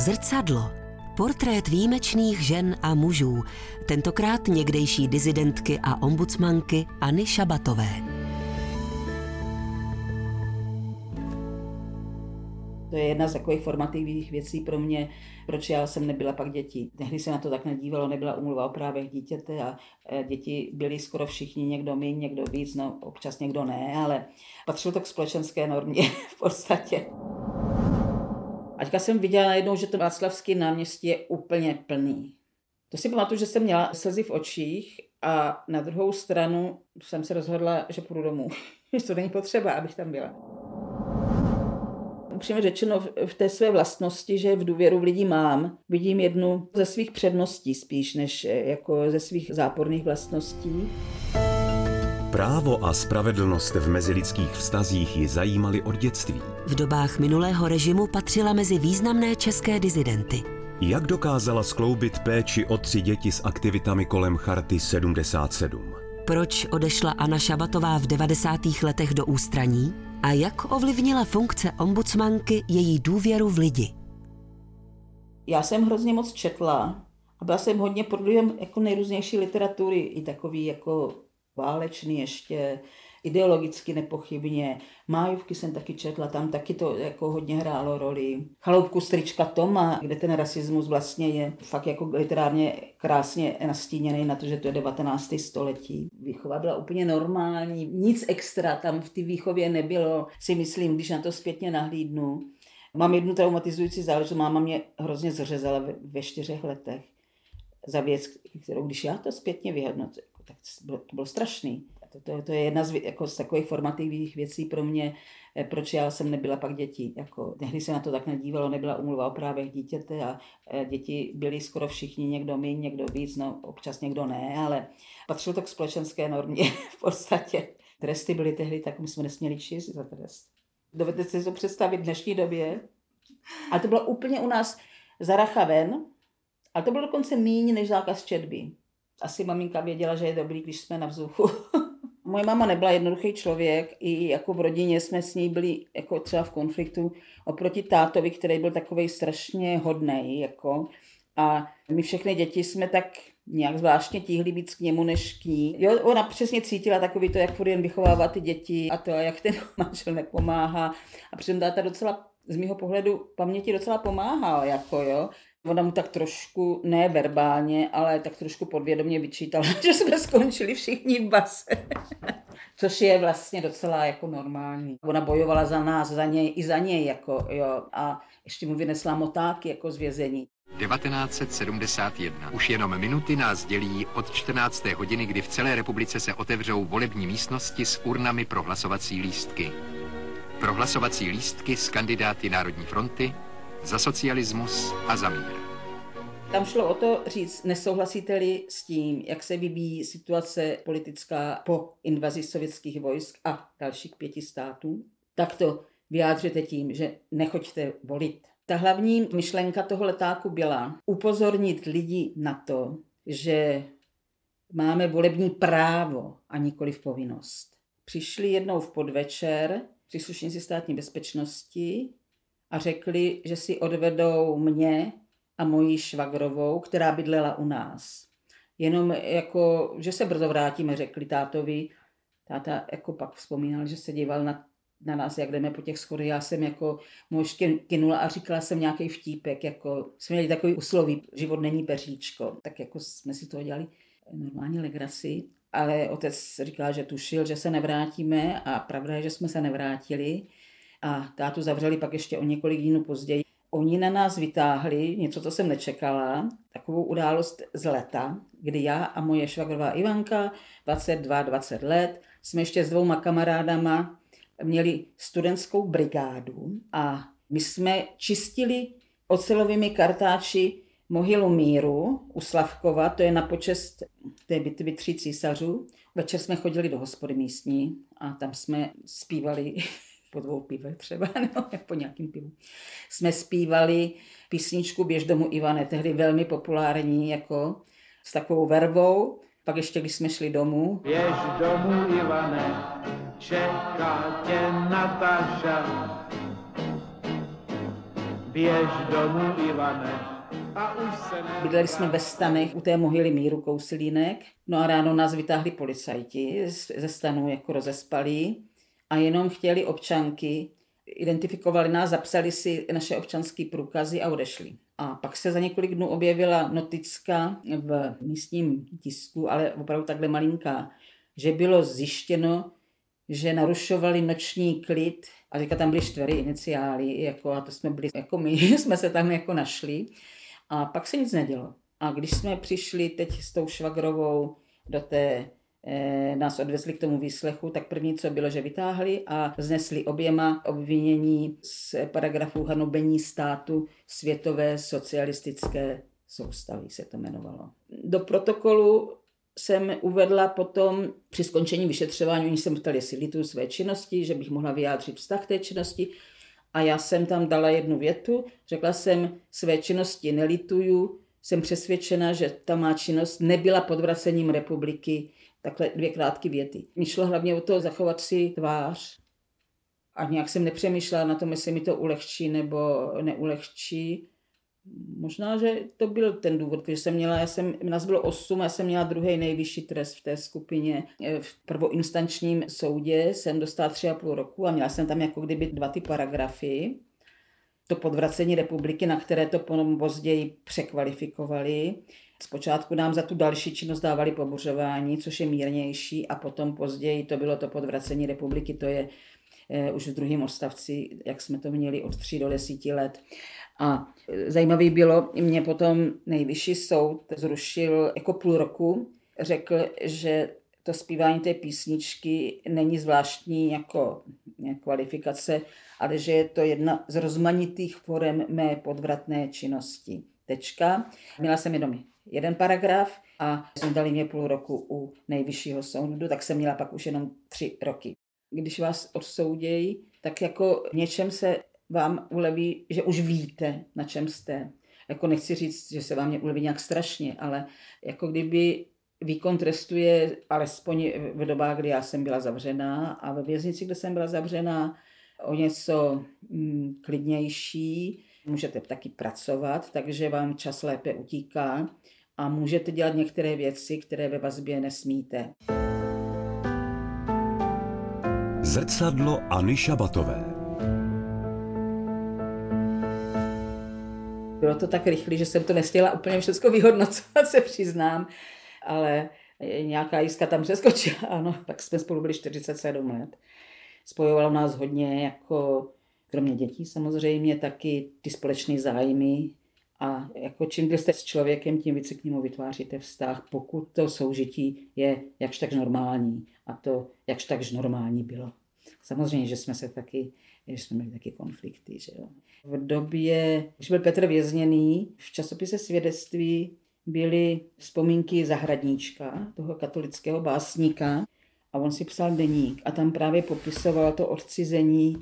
Zrcadlo. Portrét výjimečných žen a mužů, tentokrát někdejší dizidentky a ombudsmanky Anny Šabatové. To je jedna z takových formativních věcí pro mě, proč já jsem nebyla pak děti. Tehdy se na to tak nedívalo, nebyla umluva o právech dítěte a e, děti byli skoro všichni, někdo méně, někdo víc, no občas někdo ne, ale patřilo to k společenské normě v podstatě. A teďka jsem viděla najednou, že to Václavský náměstí je úplně plný. To si pamatuju, že jsem měla slzy v očích a na druhou stranu jsem se rozhodla, že půjdu domů. to není potřeba, abych tam byla. Upřímně řečeno, v té své vlastnosti, že v důvěru v lidi mám, vidím jednu ze svých předností spíš, než jako ze svých záporných vlastností. Právo a spravedlnost v mezilidských vztazích ji zajímaly od dětství. V dobách minulého režimu patřila mezi významné české dizidenty. Jak dokázala skloubit péči o tři děti s aktivitami kolem Charty 77? Proč odešla Anna Šabatová v 90. letech do ústraní? A jak ovlivnila funkce ombudsmanky její důvěru v lidi? Já jsem hrozně moc četla a byla jsem hodně pod jako nejrůznější literatury, i takový jako válečný ještě, ideologicky nepochybně. Májovky jsem taky četla, tam taky to jako hodně hrálo roli. Chaloupku strička Toma, kde ten rasismus vlastně je fakt jako literárně krásně nastíněný na to, že to je 19. století. Výchova byla úplně normální, nic extra tam v té výchově nebylo, si myslím, když na to zpětně nahlídnu. Mám jednu traumatizující záležitost, máma mě hrozně zřezala ve, ve čtyřech letech za věc, kterou když já to zpětně vyhodnocuji, tak to bylo, to bylo strašný. To, to, to je jedna z, jako z takových formativních věcí pro mě, eh, proč já jsem nebyla pak děti. Jako, tehdy se na to tak nedívalo, nebyla umluva o právech dítěte a eh, děti byli skoro všichni, někdo méně, někdo víc, no občas někdo ne, ale patřilo to k společenské normě v podstatě. Tresty byly tehdy, tak my jsme nesměli číst za trest. Dovedete si to představit v dnešní době? A to bylo úplně u nás zaracha ven, a to bylo dokonce méně než zákaz četby asi maminka věděla, že je dobrý, když jsme na vzduchu. Moje mama nebyla jednoduchý člověk, i jako v rodině jsme s ní byli jako třeba v konfliktu oproti tátovi, který byl takový strašně hodný. Jako. A my všechny děti jsme tak nějak zvláštně tíhli víc k němu než k ní. Jo, ona přesně cítila takový to, jak jen vychovává ty děti a to, jak ten manžel nepomáhá. A přitom táta docela z mého pohledu paměti docela pomáhal, jako jo. Ona mu tak trošku, ne verbálně, ale tak trošku podvědomě vyčítala, že jsme skončili všichni v base. Což je vlastně docela jako normální. Ona bojovala za nás, za něj i za něj, jako jo. A ještě mu vynesla motáky jako z vězení. 1971. Už jenom minuty nás dělí od 14. hodiny, kdy v celé republice se otevřou volební místnosti s urnami pro hlasovací lístky. Pro hlasovací lístky s kandidáty Národní fronty, za socialismus a za mír. Tam šlo o to říct, nesouhlasíte-li s tím, jak se vyvíjí situace politická po invazi sovětských vojsk a dalších pěti států, tak to vyjádřete tím, že nechoďte volit. Ta hlavní myšlenka toho letáku byla upozornit lidi na to, že máme volební právo a nikoli v povinnost. Přišli jednou v podvečer příslušníci státní bezpečnosti a řekli, že si odvedou mě a moji švagrovou, která bydlela u nás. Jenom jako, že se brzo vrátíme, řekli tátovi. Táta jako pak vzpomínal, že se díval na, na nás, jak jdeme po těch schodech. Já jsem jako mu kinula a říkala jsem nějaký vtípek, jako jsme měli takový usloví, život není peříčko. Tak jako jsme si to dělali normálně legraci. Ale otec říkal, že tušil, že se nevrátíme a pravda je, že jsme se nevrátili a tátu zavřeli pak ještě o několik dnů později. Oni na nás vytáhli něco, co jsem nečekala, takovou událost z leta, kdy já a moje švagrová Ivanka, 22-20 let, jsme ještě s dvouma kamarádama měli studentskou brigádu a my jsme čistili ocelovými kartáči mohylu míru u Slavkova, to je na počest té bitvy tří císařů. Večer jsme chodili do hospody místní a tam jsme zpívali po dvou pivech třeba, nebo po nějakým pivu, jsme zpívali písničku Běž domů Ivane, tehdy velmi populární, jako s takovou vervou. Pak ještě, když jsme šli domů. Běž domů Ivane, čeká tě Nataša. běž domů Ivane. A už se Bydleli jsme ve stanech u té mohyly Míru Kousilínek. No a ráno nás vytáhli policajti ze stanu jako rozespalí a jenom chtěli občanky, identifikovali nás, zapsali si naše občanské průkazy a odešli. A pak se za několik dnů objevila noticka v místním tisku, ale opravdu takhle malinká, že bylo zjištěno, že narušovali noční klid a teďka tam byly čtyři iniciály, jako, a to jsme byli, jako my jsme se tam jako našli. A pak se nic nedělo. A když jsme přišli teď s tou švagrovou do té nás odvezli k tomu výslechu, tak první, co bylo, že vytáhli a znesli oběma obvinění z paragrafu hanobení státu světové socialistické soustavy se to jmenovalo. Do protokolu jsem uvedla potom při skončení vyšetřování, oni se ptali, jestli lituju své činnosti, že bych mohla vyjádřit vztah té činnosti. A já jsem tam dala jednu větu, řekla jsem, své činnosti nelituju, jsem přesvědčena, že ta má činnost nebyla podvracením republiky, takhle dvě krátké věty. Mně šlo hlavně o to zachovat si tvář a nějak jsem nepřemýšlela na tom, jestli mi to ulehčí nebo neulehčí. Možná, že to byl ten důvod, že jsem měla, já jsem, nás bylo 8, já jsem měla druhý nejvyšší trest v té skupině. V prvoinstančním soudě jsem dostala 3,5 roku a měla jsem tam jako kdyby dva ty paragrafy. To podvracení republiky, na které to potom později překvalifikovali. Zpočátku nám za tu další činnost dávali pobuřování, což je mírnější, a potom později to bylo to podvracení republiky, to je eh, už v druhém odstavci, jak jsme to měli od 3 do 10 let. A zajímavý bylo, mě potom nejvyšší soud zrušil jako půl roku, řekl, že to zpívání té písničky není zvláštní jako kvalifikace, ale že je to jedna z rozmanitých forem mé podvratné činnosti. Tečka. Měla jsem jenom jeden paragraf a jsme dali mě půl roku u nejvyššího soudu, tak jsem měla pak už jenom tři roky. Když vás odsoudějí, tak jako v něčem se vám uleví, že už víte, na čem jste. Jako nechci říct, že se vám uleví nějak strašně, ale jako kdyby výkon trestu je alespoň v dobách, kdy já jsem byla zavřená a ve věznici, kde jsem byla zavřená, o něco mm, klidnější. Můžete taky pracovat, takže vám čas lépe utíká a můžete dělat některé věci, které ve vazbě nesmíte. Zrcadlo Anny Šabatové Bylo to tak rychle, že jsem to nestihla úplně všechno vyhodnocovat, se přiznám, ale nějaká jiska tam přeskočila, ano, tak jsme spolu byli 47 let. Spojovalo nás hodně, jako kromě dětí samozřejmě, taky ty společné zájmy, a jako čím díl jste s člověkem, tím více k němu vytváříte vztah, pokud to soužití je jakž tak normální. A to jakž takž normální bylo. Samozřejmě, že jsme se taky, že jsme měli taky konflikty. Že jo. V době, když byl Petr vězněný, v časopise svědectví byly vzpomínky zahradníčka, toho katolického básníka, a on si psal deník a tam právě popisoval to odcizení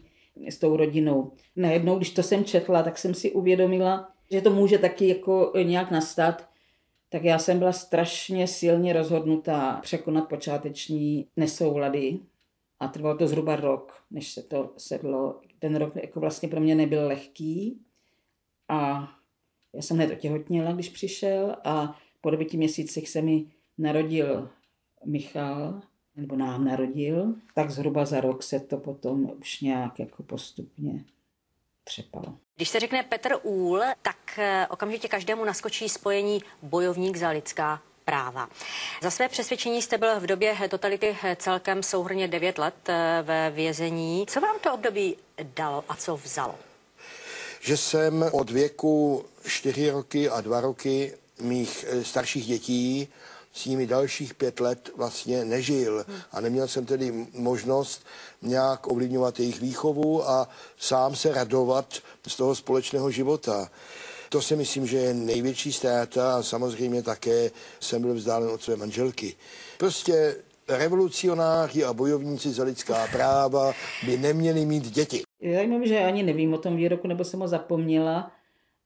s tou rodinou. Najednou, když to jsem četla, tak jsem si uvědomila, že to může taky jako nějak nastat, tak já jsem byla strašně silně rozhodnutá překonat počáteční nesoulady a trvalo to zhruba rok, než se to sedlo. Ten rok jako vlastně pro mě nebyl lehký a já jsem hned otěhotněla, když přišel a po devíti měsících se mi narodil Michal, nebo nám narodil, tak zhruba za rok se to potom už nějak jako postupně třepalo. Když se řekne Petr Úl, tak eh, okamžitě každému naskočí spojení bojovník za lidská práva. Za své přesvědčení jste byl v době totality celkem souhrně 9 let eh, ve vězení. Co vám to období dalo a co vzalo? Že jsem od věku 4 roky a 2 roky mých eh, starších dětí s nimi dalších pět let vlastně nežil a neměl jsem tedy možnost nějak ovlivňovat jejich výchovu a sám se radovat z toho společného života. To si myslím, že je největší ztráta a samozřejmě také jsem byl vzdálen od své manželky. Prostě revolucionáři a bojovníci za lidská práva by neměli mít děti. Je zajímavé, že ani nevím o tom výroku, nebo jsem ho zapomněla,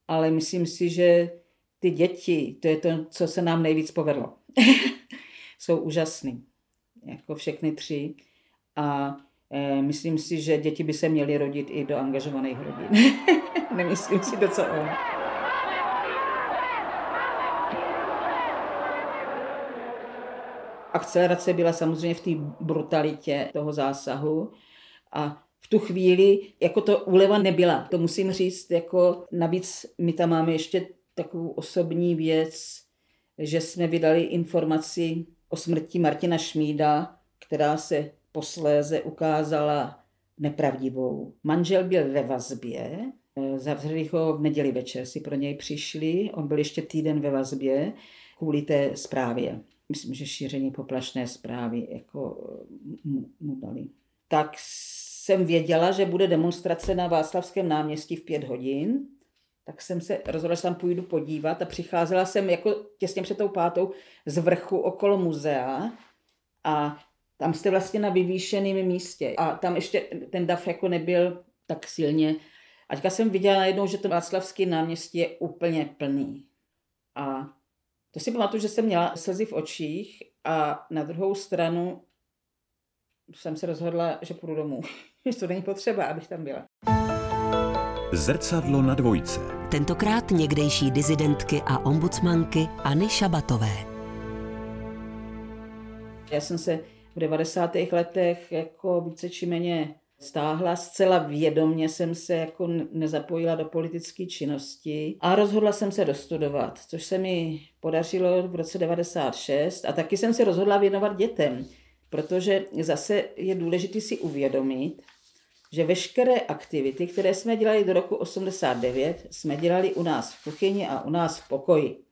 ale myslím si, že ty děti, to je to, co se nám nejvíc povedlo. Jsou úžasný, jako všechny tři. A Eh, myslím si, že děti by se měly rodit i do angažovaných rodin. Nemyslím si to, co on. Akcelerace byla samozřejmě v té brutalitě toho zásahu a v tu chvíli jako to úleva nebyla. To musím říct, jako navíc my tam máme ještě takovou osobní věc, že jsme vydali informaci o smrti Martina Šmída, která se posléze ukázala nepravdivou. Manžel byl ve vazbě, zavřeli ho v neděli večer, si pro něj přišli, on byl ještě týden ve vazbě kvůli té zprávě. Myslím, že šíření poplašné zprávy jako mu, mu dali. Tak jsem věděla, že bude demonstrace na Václavském náměstí v pět hodin, tak jsem se rozhodla, že tam půjdu podívat a přicházela jsem jako těsně před tou pátou z vrchu okolo muzea a tam jste vlastně na vyvýšeném místě a tam ještě ten dav jako nebyl tak silně. A teďka jsem viděla najednou, že to Václavský náměstí je úplně plný. A to si pamatuju, že jsem měla slzy v očích a na druhou stranu jsem se rozhodla, že půjdu domů. že to není potřeba, abych tam byla. Zrcadlo na dvojce. Tentokrát někdejší dizidentky a ombudsmanky Anny Šabatové. Já jsem se v 90. letech jako více či méně stáhla. Zcela vědomně jsem se jako nezapojila do politické činnosti a rozhodla jsem se dostudovat, což se mi podařilo v roce 96 a taky jsem se rozhodla věnovat dětem, protože zase je důležité si uvědomit, že veškeré aktivity, které jsme dělali do roku 89, jsme dělali u nás v kuchyni a u nás v pokoji.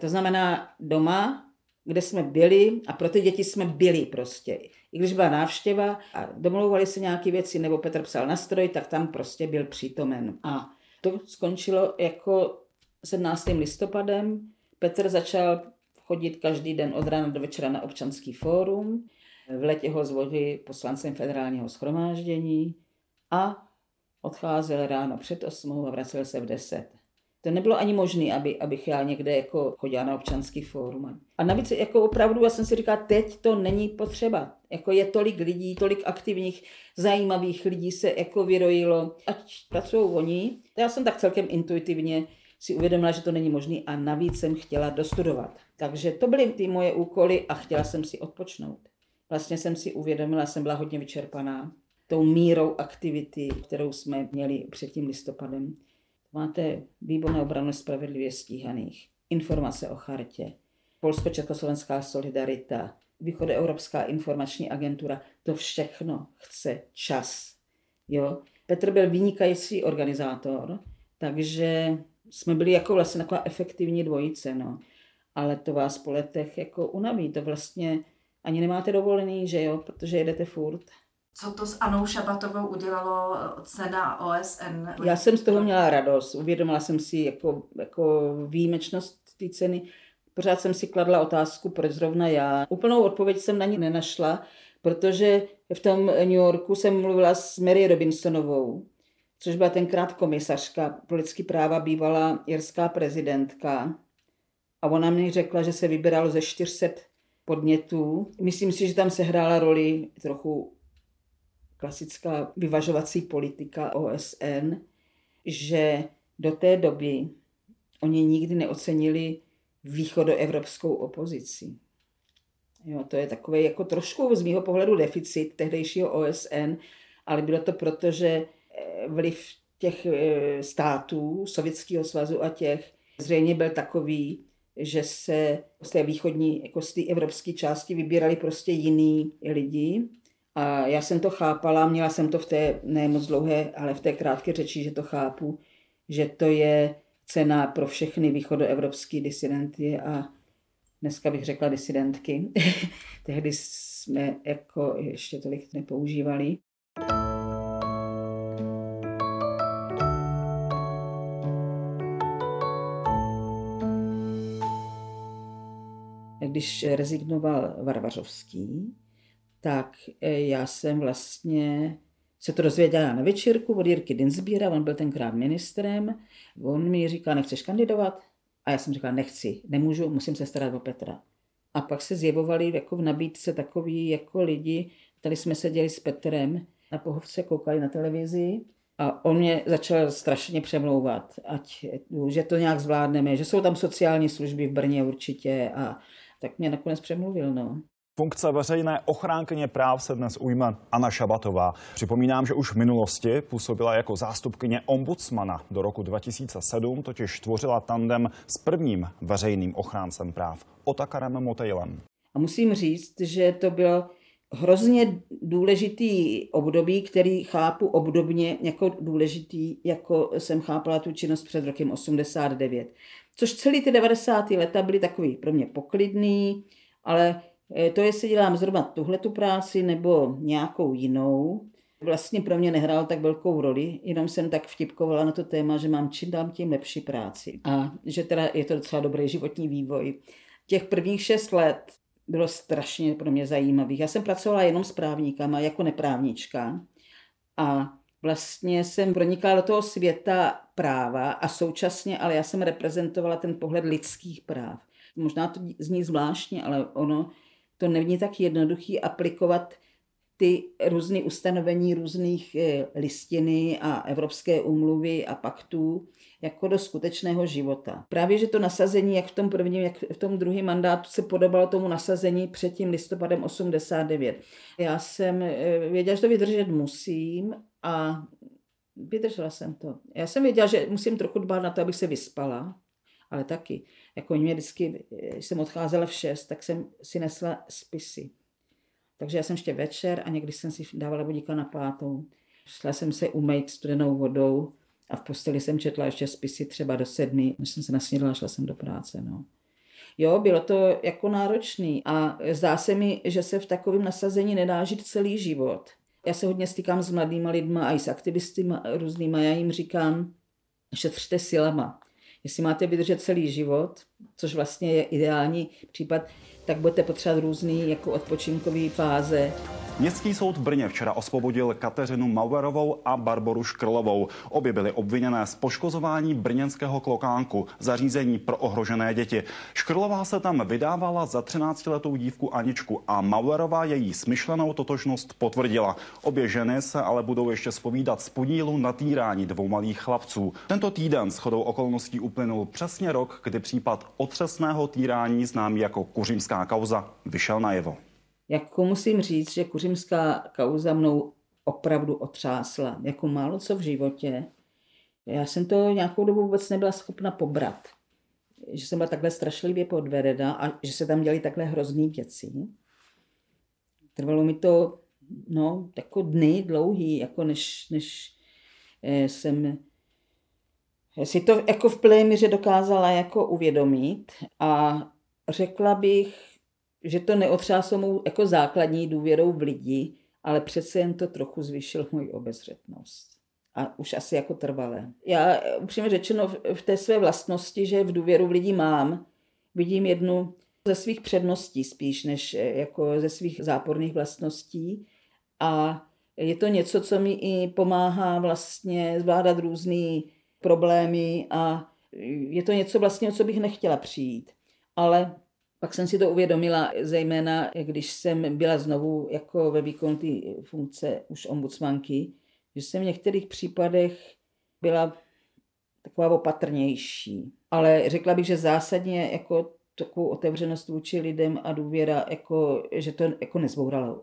To znamená doma, kde jsme byli a pro ty děti jsme byli prostě. I když byla návštěva a domlouvali se nějaké věci, nebo Petr psal na stroj, tak tam prostě byl přítomen. A to skončilo jako 17. listopadem. Petr začal chodit každý den od rána do večera na občanský fórum. V letě ho zvolili poslancem federálního schromáždění a odcházel ráno před 8 a vracel se v 10. To nebylo ani možné, aby, abych já někde jako chodila na občanský fórum. A navíc jako opravdu, já jsem si říkala, teď to není potřeba. Jako je tolik lidí, tolik aktivních, zajímavých lidí se jako vyrojilo, ať pracují oni. Já jsem tak celkem intuitivně si uvědomila, že to není možné a navíc jsem chtěla dostudovat. Takže to byly ty moje úkoly a chtěla jsem si odpočnout. Vlastně jsem si uvědomila, jsem byla hodně vyčerpaná tou mírou aktivity, kterou jsme měli před tím listopadem. Máte výbornou obranu spravedlivě stíhaných, informace o chartě, Polsko-Československá solidarita, Východoevropská informační agentura, to všechno chce čas. Jo? Petr byl vynikající organizátor, takže jsme byli jako vlastně taková efektivní dvojice, no. Ale to vás po letech jako unaví, to vlastně ani nemáte dovolený, že jo, protože jedete furt. Co to s Anou Šabatovou udělalo cena OSN? Já jsem z toho měla radost. Uvědomila jsem si jako, jako výjimečnost té ceny. Pořád jsem si kladla otázku, proč zrovna já. Úplnou odpověď jsem na ní nenašla, protože v tom New Yorku jsem mluvila s Mary Robinsonovou, což byla tenkrát komisařka pro lidský práva, bývalá jirská prezidentka. A ona mi řekla, že se vybíralo ze 400 podnětů. Myslím si, že tam se hrála roli trochu klasická vyvažovací politika OSN, že do té doby oni nikdy neocenili východoevropskou opozici. Jo, to je takový jako trošku z mého pohledu deficit tehdejšího OSN, ale bylo to proto, že eh, vliv těch eh, států, Sovětského svazu a těch, zřejmě byl takový, že se z té východní, jako z té evropské části vybírali prostě jiný lidi a já jsem to chápala, měla jsem to v té ne moc dlouhé, ale v té krátké řeči, že to chápu, že to je cena pro všechny východoevropské disidenty a dneska bych řekla disidentky. Tehdy jsme jako ještě tolik nepoužívali. Když rezignoval Varvařovský, tak eh, já jsem vlastně se to dozvěděla na večírku od Jirky Dinsbíra, on byl tenkrát ministrem, on mi říká, nechceš kandidovat? A já jsem říkala, nechci, nemůžu, musím se starat o Petra. A pak se zjevovali jako v nabídce takový jako lidi, tady jsme seděli s Petrem na pohovce koukali na televizi a on mě začal strašně přemlouvat, ať, že to nějak zvládneme, že jsou tam sociální služby v Brně určitě a tak mě nakonec přemluvil. No. Funkce veřejné ochránkyně práv se dnes ujme Anna Šabatová. Připomínám, že už v minulosti působila jako zástupkyně ombudsmana. Do roku 2007 totiž tvořila tandem s prvním veřejným ochráncem práv Otakarem Motejlem. A musím říct, že to bylo hrozně důležitý období, který chápu obdobně jako důležitý, jako jsem chápala tu činnost před rokem 89. Což celý ty 90. leta byly takový pro mě poklidný, ale to, jestli dělám zrovna tuhle tu práci nebo nějakou jinou, vlastně pro mě nehrál tak velkou roli, jenom jsem tak vtipkovala na to téma, že mám čím dám tím lepší práci a že teda je to docela dobrý životní vývoj. Těch prvních šest let bylo strašně pro mě zajímavých. Já jsem pracovala jenom s právníkama jako neprávnička a vlastně jsem pronikala do toho světa práva a současně, ale já jsem reprezentovala ten pohled lidských práv. Možná to zní zvláštně, ale ono to není tak jednoduchý aplikovat ty různé ustanovení různých eh, listiny a evropské umluvy a paktů jako do skutečného života. Právě, že to nasazení, jak v tom prvním, jak v tom druhém mandátu, se podobalo tomu nasazení před tím listopadem 89. Já jsem eh, věděla, že to vydržet musím a vydržela jsem to. Já jsem věděla, že musím trochu dbát na to, abych se vyspala, ale taky. Jako mě vždycky, když jsem odcházela v 6, tak jsem si nesla spisy. Takže já jsem ještě večer a někdy jsem si dávala budíka na pátou. Šla jsem se umýt studenou vodou a v posteli jsem četla ještě spisy třeba do sedmi, než jsem se nasnědla, šla jsem do práce. No. Jo, bylo to jako náročný a zdá se mi, že se v takovém nasazení nedá žít celý život. Já se hodně stýkám s mladýma lidma a i s aktivisty různýma. Já jim říkám, šetřte silama. Jestli máte vydržet celý život, což vlastně je ideální případ, tak budete potřebovat různý jako odpočinkové fáze. Městský soud v Brně včera osvobodil Kateřinu Mauerovou a Barboru Škrlovou. Obě byly obviněné z poškozování brněnského klokánku, zařízení pro ohrožené děti. Škrlová se tam vydávala za 13-letou dívku Aničku a Mauerová její smyšlenou totožnost potvrdila. Obě ženy se ale budou ještě spovídat z podílu na týrání dvou malých chlapců. Tento týden s chodou okolností uplynul přesně rok, kdy případ otřesného týrání známý jako kuřímská kauza vyšel najevo. Jako musím říct, že kuřimská kauza mnou opravdu otřásla. Jako málo co v životě. Já jsem to nějakou dobu vůbec nebyla schopna pobrat. Že jsem byla takhle strašlivě podvedena a že se tam děly takhle hrozný věci. Trvalo mi to no, jako dny dlouhý, jako než, než eh, jsem si to jako v plné míře dokázala jako uvědomit a řekla bych, že to neotřáslo mou jako základní důvěrou v lidi, ale přece jen to trochu zvýšil moji obezřetnost. A už asi jako trvalé. Já upřímně řečeno v té své vlastnosti, že v důvěru v lidi mám, vidím jednu ze svých předností spíš, než eh, jako ze svých záporných vlastností. A je to něco, co mi i pomáhá vlastně zvládat různé problémy a je to něco vlastně, o co bych nechtěla přijít. Ale pak jsem si to uvědomila, zejména když jsem byla znovu jako ve výkonu té funkce už ombudsmanky, že jsem v některých případech byla taková opatrnější. Ale řekla bych, že zásadně jako takovou otevřenost vůči lidem a důvěra, jako, že to jako nezbouralo.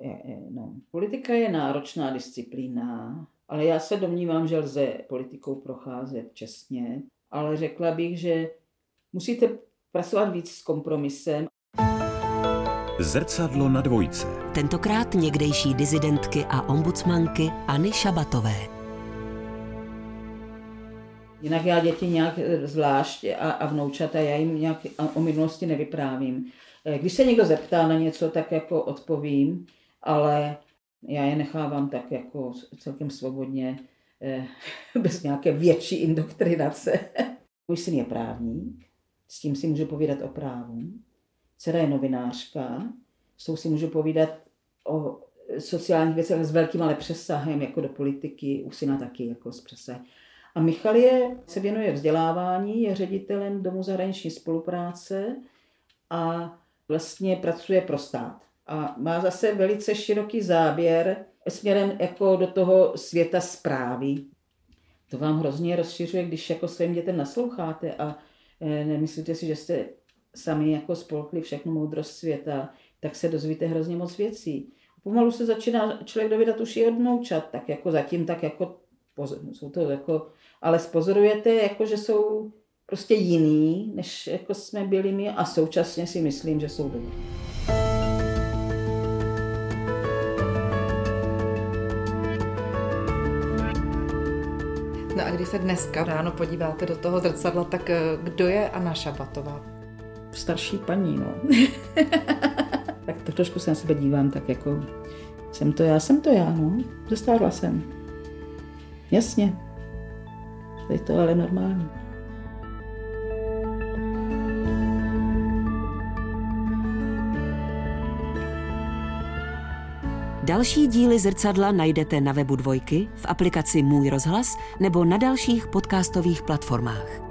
No. Politika je náročná disciplína, ale já se domnívám, že lze politikou procházet čestně, ale řekla bych, že musíte pracovat víc s kompromisem. Zrcadlo na dvojce. Tentokrát někdejší dizidentky a ombudsmanky Anny Šabatové. Jinak já děti nějak eh, zvlášť a, a vnoučata, já jim nějak o minulosti nevyprávím. Eh, když se někdo zeptá na něco, tak jako odpovím, ale já je nechávám tak jako celkem svobodně, eh, bez nějaké větší indoktrinace. Můj syn je právník, s tím si můžu povídat o právu. Dcera je novinářka, s tou si můžu povídat o sociálních věcech s velkým ale přesahem, jako do politiky, u syna taky jako s přesahem. A Michal je, se věnuje vzdělávání, je ředitelem Domu zahraniční spolupráce a vlastně pracuje pro stát. A má zase velice široký záběr směrem jako do toho světa zprávy. To vám hrozně rozšiřuje, když jako svým dětem nasloucháte a eh, nemyslíte si, že jste sami jako spolkli všechnu moudrost světa, tak se dozvíte hrozně moc věcí. Pomalu se začíná člověk dovídat už i od noučat, tak jako zatím tak jako, jsou to jako, ale spozorujete, jako že jsou prostě jiný, než jako jsme byli my a současně si myslím, že jsou dobrý. No a když se dneska ráno podíváte do toho zrcadla, tak eh, kdo je Anna Šabatová? Starší paní, no. tak to trošku se na sebe dívám, tak jako jsem to já, jsem to já, no. Zestárla jsem. Jasně. Je to ale normální. Další díly zrcadla najdete na webu Dvojky, v aplikaci Můj rozhlas nebo na dalších podcastových platformách.